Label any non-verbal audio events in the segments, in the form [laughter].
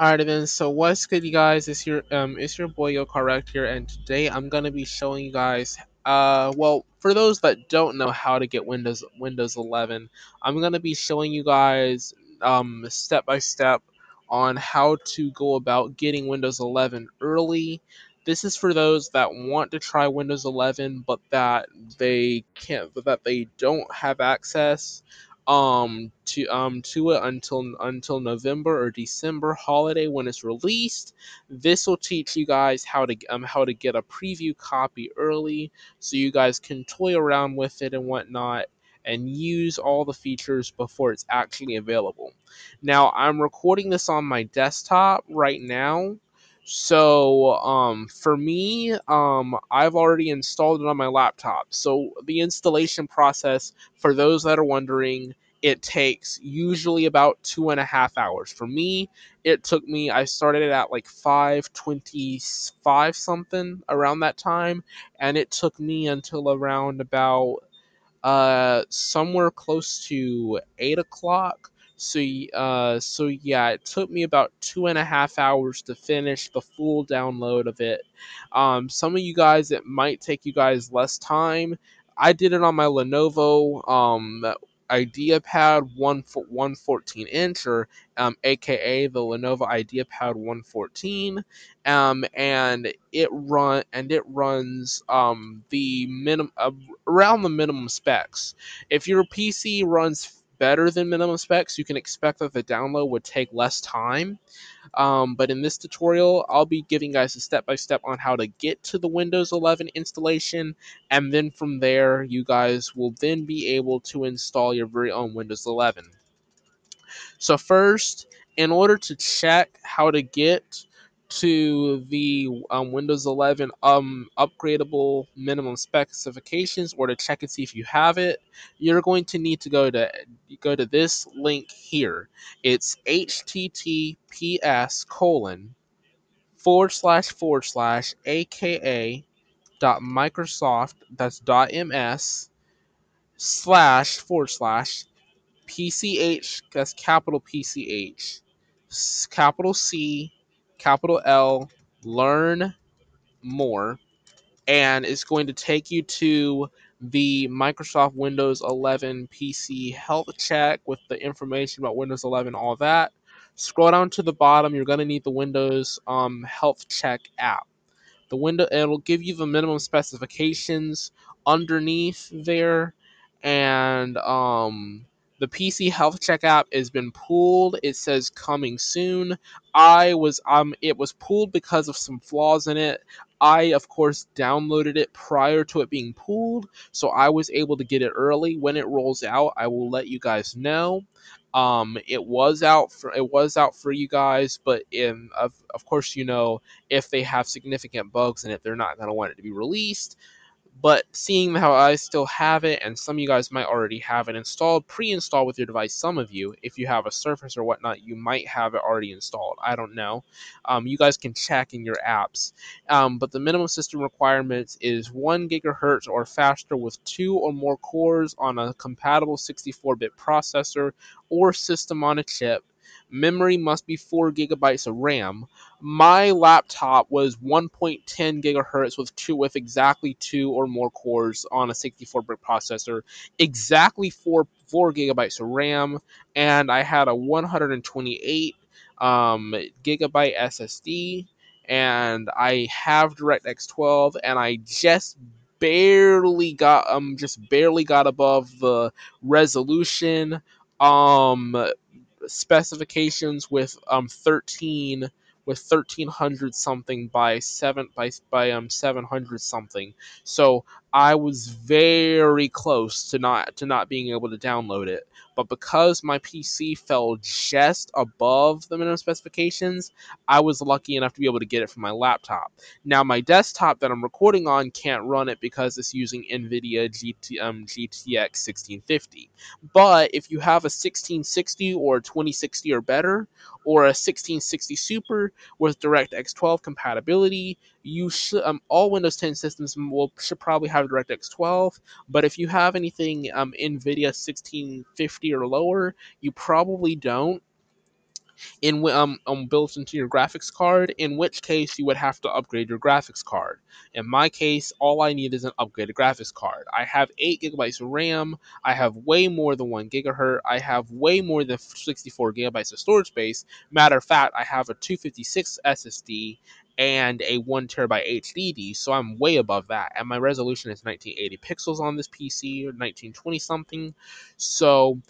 Alright then, so what's good you guys? It's your um it's your boy Yo Correct here and today I'm gonna be showing you guys uh well for those that don't know how to get Windows Windows 11, I'm gonna be showing you guys um step by step on how to go about getting Windows 11 early. This is for those that want to try Windows 11 but that they can't but that they don't have access um to um to it until until November or December holiday when it's released. This will teach you guys how to um how to get a preview copy early so you guys can toy around with it and whatnot and use all the features before it's actually available. Now I'm recording this on my desktop right now. So um for me um I've already installed it on my laptop. So the installation process for those that are wondering it takes usually about two and a half hours. For me, it took me, I started it at like 525 something around that time, and it took me until around about uh, somewhere close to eight o'clock. So, uh, so yeah, it took me about two and a half hours to finish the full download of it. Um, some of you guys, it might take you guys less time. I did it on my Lenovo um, IdeaPad one one fourteen inch, or um, AKA the Lenovo IdeaPad one fourteen, um, and it run and it runs um, the minimum uh, around the minimum specs. If your PC runs better than minimum specs, you can expect that the download would take less time. Um, but in this tutorial, I'll be giving guys a step by step on how to get to the Windows 11 installation, and then from there, you guys will then be able to install your very own Windows 11. So, first, in order to check how to get to the um, Windows 11 um, upgradable minimum specifications or to check and see if you have it, you're going to need to go to go to this link here. It's https colon forward slash forward slash aka dot Microsoft that's dot ms slash forward slash PCH that's capital PCH capital C capital L learn more and it's going to take you to the Microsoft Windows 11 PC health check with the information about Windows 11 all that. Scroll down to the bottom you're going to need the Windows um, health check app. The window it'll give you the minimum specifications underneath there and um the PC Health Check app has been pulled. It says coming soon. I was um it was pulled because of some flaws in it. I of course downloaded it prior to it being pulled, so I was able to get it early. When it rolls out, I will let you guys know. Um, it was out for it was out for you guys, but in of of course you know if they have significant bugs in it, they're not going to want it to be released. But seeing how I still have it, and some of you guys might already have it installed, pre-installed with your device. Some of you, if you have a Surface or whatnot, you might have it already installed. I don't know. Um, you guys can check in your apps. Um, but the minimum system requirements is one gigahertz or faster with two or more cores on a compatible 64-bit processor or system on a chip. Memory must be 4 gigabytes of RAM. My laptop was 1.10 gigahertz with two with exactly two or more cores on a 64-bit processor, exactly four four gigabytes of RAM, and I had a 128 um, gigabyte SSD, and I have DirectX 12, and I just barely got um just barely got above the resolution. Um specifications with um 13 with 1300 something by 7 by by um 700 something. So i was very close to not to not being able to download it but because my pc fell just above the minimum specifications i was lucky enough to be able to get it from my laptop now my desktop that i'm recording on can't run it because it's using nvidia GT, um, gtx 1650 but if you have a 1660 or 2060 or better or a 1660 super with DirectX 12 compatibility. You should um, all Windows 10 systems will should probably have DirectX 12, but if you have anything um, NVIDIA 1650 or lower, you probably don't. in um, um built into your graphics card in which case you would have to upgrade your graphics card in my case all i need is an upgraded graphics card i have 8 gigabytes of ram i have way more than 1 gigahertz i have way more than 64 gigabytes of storage space matter of fact i have a 256 ssd and a 1 terabyte HDD, so I'm way above that. And my resolution is 1980 pixels on this PC or 1920 something. So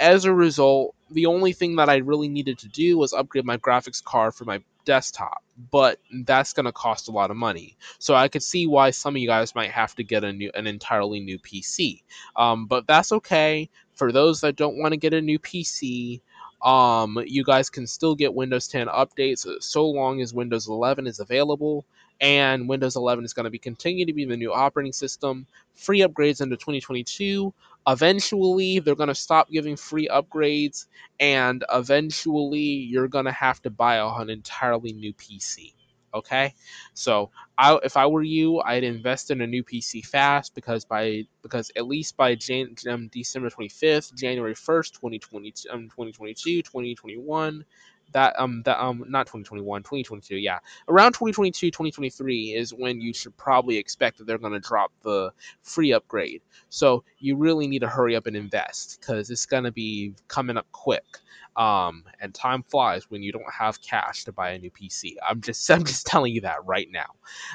as a result, the only thing that I really needed to do was upgrade my graphics card for my desktop, but that's going to cost a lot of money. So I could see why some of you guys might have to get a new, an entirely new PC. Um, but that's okay. For those that don't want to get a new PC, um, you guys can still get Windows 10 updates so long as Windows 11 is available. And Windows 11 is going to be continue to be the new operating system. Free upgrades into 2022 eventually they're going to stop giving free upgrades and eventually you're going to have to buy an entirely new pc okay? So I, if i were you i'd invest in a new pc fast because by because at least by Jan, um, december 25th january 1st 2020, um, 2022 2021 that um that um not 2021 2022 yeah. Around 2022 2023 is when you should probably expect that they're going to drop the free upgrade. So you really need to hurry up and invest because it's going to be coming up quick. Um and time flies when you don't have cash to buy a new pc i'm just [laughs] i'm just telling you that right now.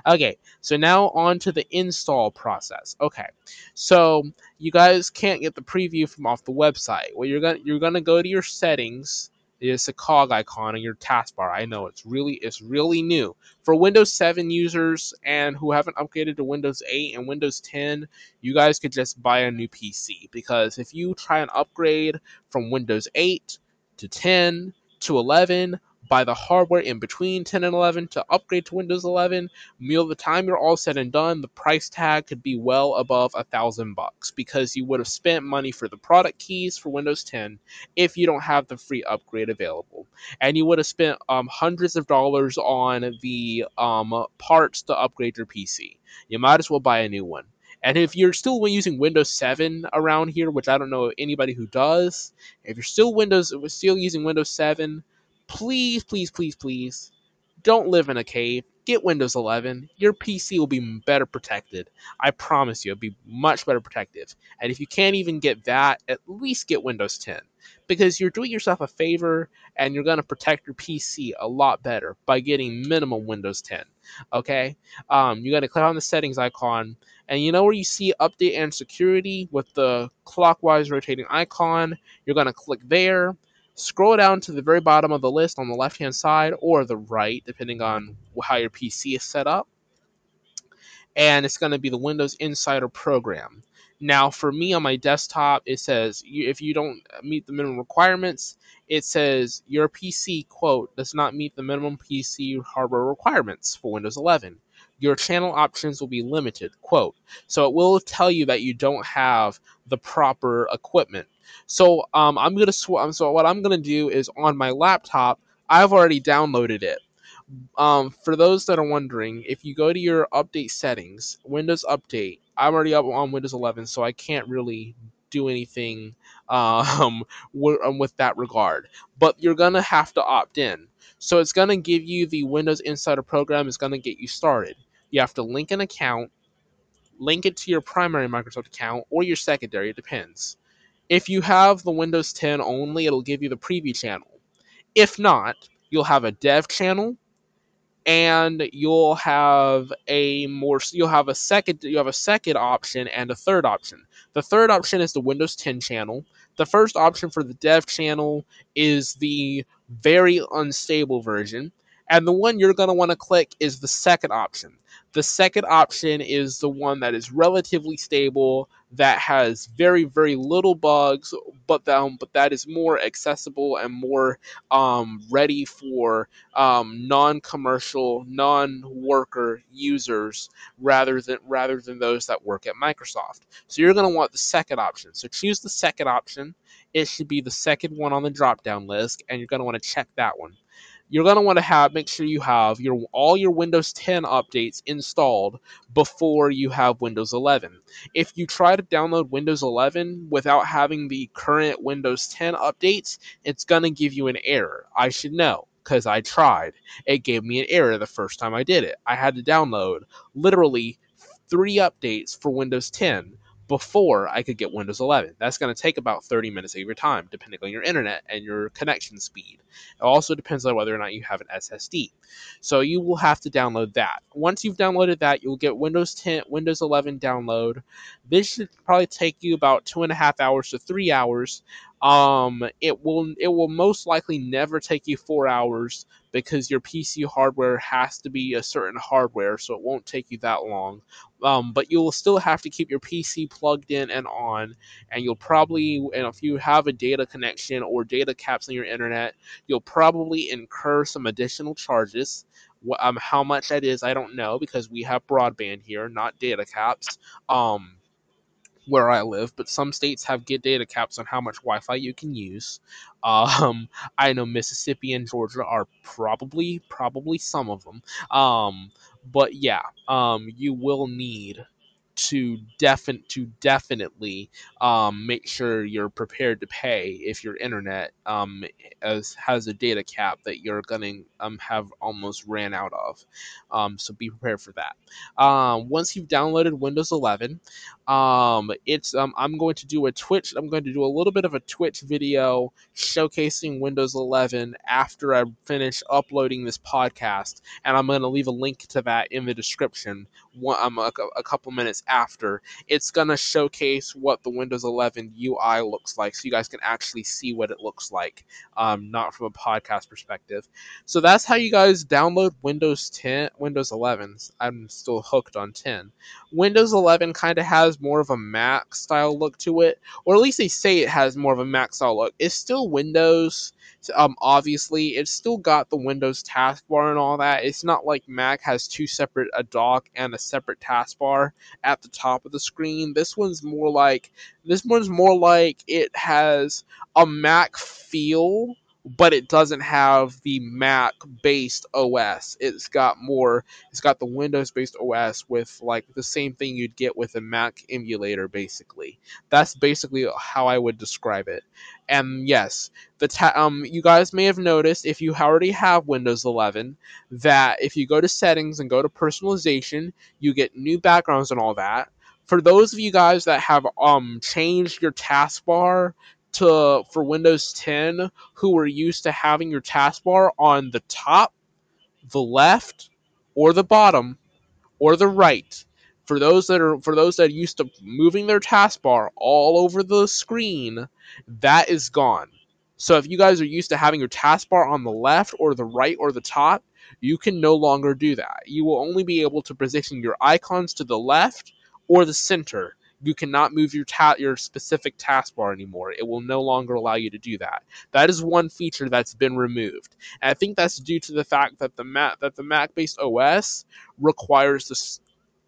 Okay so now on to the install process. Okay so you guys can't get the preview from off the website. Well you're gonna you're gonna go to your settings it's a cog icon on your taskbar. I know it's really it's really new for Windows 7 users and who haven't upgraded to Windows 8 and Windows 10. You guys could just buy a new PC because if you try and upgrade from Windows 8 to 10 to 11, buy the hardware in between 10 and 11 to upgrade to Windows 11. Meal the time you're all said and done, the price tag could be well above a thousand bucks because you would have spent money for the product keys for Windows 10 if you don't have the free upgrade available, and you would have spent um, hundreds of dollars on the um, parts to upgrade your PC. You might as well buy a new one. And if you're still using Windows 7 around here, which I don't know anybody who does, if you're still Windows still using Windows 7, please, please, please, please, don't live in a cave. Get Windows 11. Your PC will be better protected. I promise you, it'll be much better protected. And if you can't even get that, at least get Windows 10. Because you're doing yourself a favor and you're going to protect your PC a lot better by getting minimum Windows 10. Okay? Um, you got to click on the settings icon. And you know where you see update and security with the clockwise rotating icon? You're going to click there Scroll down to the very bottom of the list on the left hand side or the right, depending on how your PC is set up. And it's going to be the Windows Insider program. Now, for me on my desktop, it says if you don't meet the minimum requirements, it says your PC, quote, does not meet the minimum PC hardware requirements for Windows 11. Your channel options will be limited, quote. So it will tell you that you don't have the proper equipment so um, I'm gonna sw- so what I'm gonna do is on my laptop, I've already downloaded it. Um, for those that are wondering, if you go to your update settings, Windows Update, I'm already up on Windows 11, so I can't really do anything [laughs] um, um, with that regard. But you're gonna have to opt in. So it's gonna give you the Windows Insider program. It's gonna get you started. You have to link an account, link it to your primary Microsoft account or your secondary. It depends. If you have the Windows 10 only, it'll give you the preview channel. If not, you'll have a dev channel and you'll have a more you'll have a second you have a second option and a third option. The third option is the Windows 10 channel. The first option for the dev channel is the very unstable version. And the one you're going to want to click is the second option. The second option is the one that is relatively stable, that has very very little bugs, but um, but that is more accessible and more um, ready for um, non-commercial, non-worker users rather than rather than those that work at Microsoft. So you're going to want the second option. So choose the second option. It should be the second one on the drop-down list, and you're going to want to check that one. You're going to want to have make sure you have your all your Windows 10 updates installed before you have Windows 11. If you try to download Windows 11 without having the current Windows 10 updates, it's going to give you an error. I should know because I tried. It gave me an error the first time I did it. I had to download literally three updates for Windows 10 before I could get Windows 11. That's going to take about 30 minutes of your time, depending on your internet and your connection speed. It also depends on whether or not you have an SSD. So you will have to download that. Once you've downloaded that, you'll get Windows 10, Windows 11 download. This should probably take you about two and a half hours to three hours. Um, it will it will most likely never take you four hours because your PC hardware has to be a certain hardware, so it won't take you that long. Um, but you'll still have to keep your PC plugged in and on, and you'll probably, and if you have a data connection or data caps on your internet, you'll probably incur some additional charges. Um, how much that is, I don't know because we have broadband here, not data caps. Um, where I live, but some states have get data caps on how much Wi-Fi you can use. Um, [laughs] I know Mississippi and Georgia are probably probably some of them. Um, but yeah, um, you will need to defin- to definitely um, make sure you're prepared to pay if your internet um, as, has a data cap that you're gonna um, have almost ran out of. Um, so be prepared for that. Um, once you've downloaded Windows 11, um, it's um, I'm going to do a Twitch. I'm going to do a little bit of a Twitch video showcasing Windows 11 after I finish uploading this podcast, and I'm going to leave a link to that in the description. One, um, a, a couple minutes after, it's going to showcase what the Windows 11 UI looks like, so you guys can actually see what it looks like, um, not from a podcast perspective. So that's how you guys download Windows 10, Windows 11. I'm still hooked on 10. Windows 11 kind of has more of a Mac style look to it, or at least they say it has more of a Mac style look. It's still Windows. Um, obviously, it's still got the Windows taskbar and all that. It's not like Mac has two separate a dock and a separate taskbar at the top of the screen. This one's more like this one's more like it has a Mac feel but it doesn't have the Mac based OS. It's got more, it's got the Windows based OS with like the same thing you'd get with a Mac emulator, basically. That's basically how I would describe it. And yes, the ta- um, you guys may have noticed if you already have Windows 11 that if you go to settings and go to personalization, you get new backgrounds and all that. For those of you guys that have um changed your taskbar to for Windows 10 who are used to having your taskbar on the top, the left, or the bottom, or the right. For those that are for those that are used to moving their taskbar all over the screen, that is gone. So if you guys are used to having your taskbar on the left or the right or the top, you can no longer do that. You will only be able to position your icons to the left or the center you cannot move your ta- your specific taskbar anymore. It will no longer allow you to do that. That is one feature that's been removed, and I think that's due to the fact that the Mac that the Mac-based OS requires the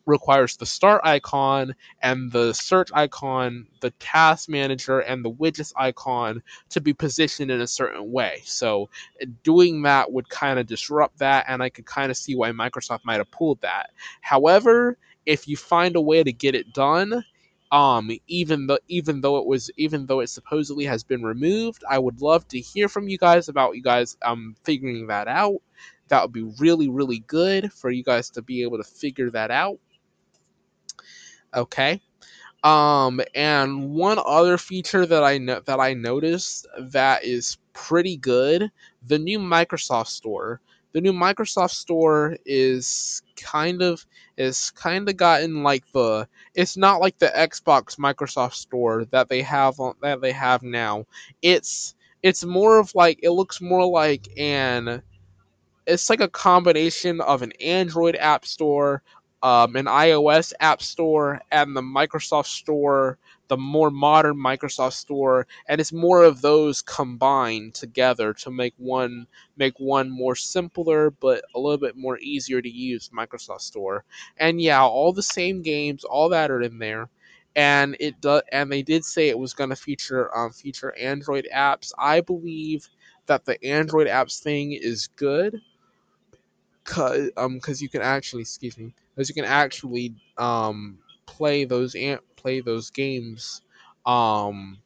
requires the start icon and the search icon, the task manager, and the widgets icon to be positioned in a certain way. So doing that would kind of disrupt that, and I could kind of see why Microsoft might have pulled that. However, if you find a way to get it done, um even though even though it was even though it supposedly has been removed i would love to hear from you guys about you guys um figuring that out. That would be really really good for you guys to be able to figure that out. Okay. Um and one other feature that i know that i noticed that is pretty good. The new microsoft store the new Microsoft Store is kind of is kind of gotten like the it's not like the Xbox Microsoft Store that they have on, that they have now. It's it's more of like it looks more like an it's like a combination of an Android app store, um, an iOS app store, and the Microsoft Store the more modern Microsoft Store, and it's more of those combined together to make one make one more simpler but a little bit more easier to use Microsoft Store. And yeah, all the same games, all that are in there. And it does, and they did say it was going to feature um, feature Android apps. I believe that the Android apps thing is good, cause um, cause you can actually, excuse me, cause you can actually um play those an- play those games, um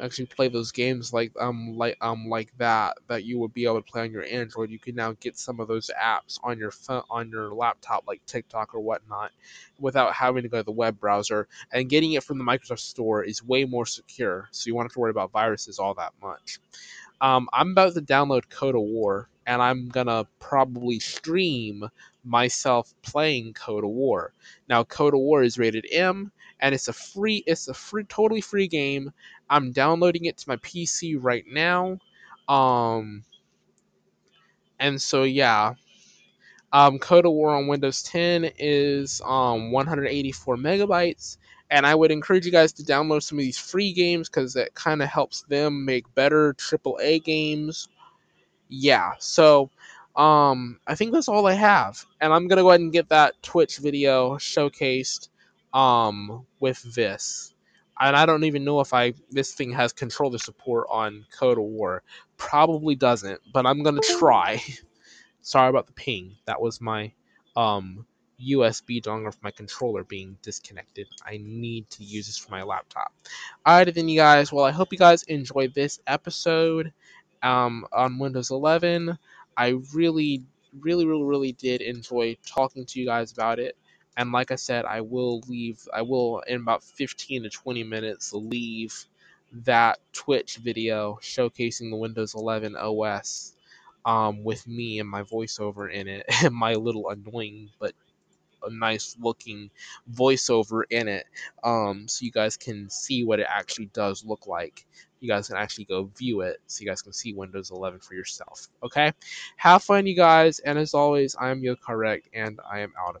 actually play those games like um like um like that that you would be able to play on your Android. You can now get some of those apps on your phone on your laptop like TikTok or whatnot without having to go to the web browser. And getting it from the Microsoft Store is way more secure, so you won't have to worry about viruses all that much. Um, I'm about to download Code of War, and I'm gonna probably stream myself playing Code of War. Now, Code of War is rated M, and it's a free, it's a free, totally free game. I'm downloading it to my PC right now, um, and so yeah. Um, Code of War on Windows 10 is um, 184 megabytes, and I would encourage you guys to download some of these free games because that kind of helps them make better AAA games. Yeah, so um, I think that's all I have, and I'm gonna go ahead and get that Twitch video showcased um, with this. And I don't even know if I this thing has controller support on Code of War. Probably doesn't, but I'm gonna try. [laughs] Sorry about the ping. That was my um, USB dongle for my controller being disconnected. I need to use this for my laptop. Alright, then, you guys. Well, I hope you guys enjoyed this episode um, on Windows 11. I really, really, really, really did enjoy talking to you guys about it. And like I said, I will leave. I will in about 15 to 20 minutes leave that Twitch video showcasing the Windows 11 OS um, with me and my voiceover in it, [laughs] and my little annoying but a nice looking voiceover in it, um, so you guys can see what it actually does look like. You guys can actually go view it, so you guys can see Windows 11 for yourself. Okay, have fun, you guys, and as always, I am Yo Correct, and I am out of here.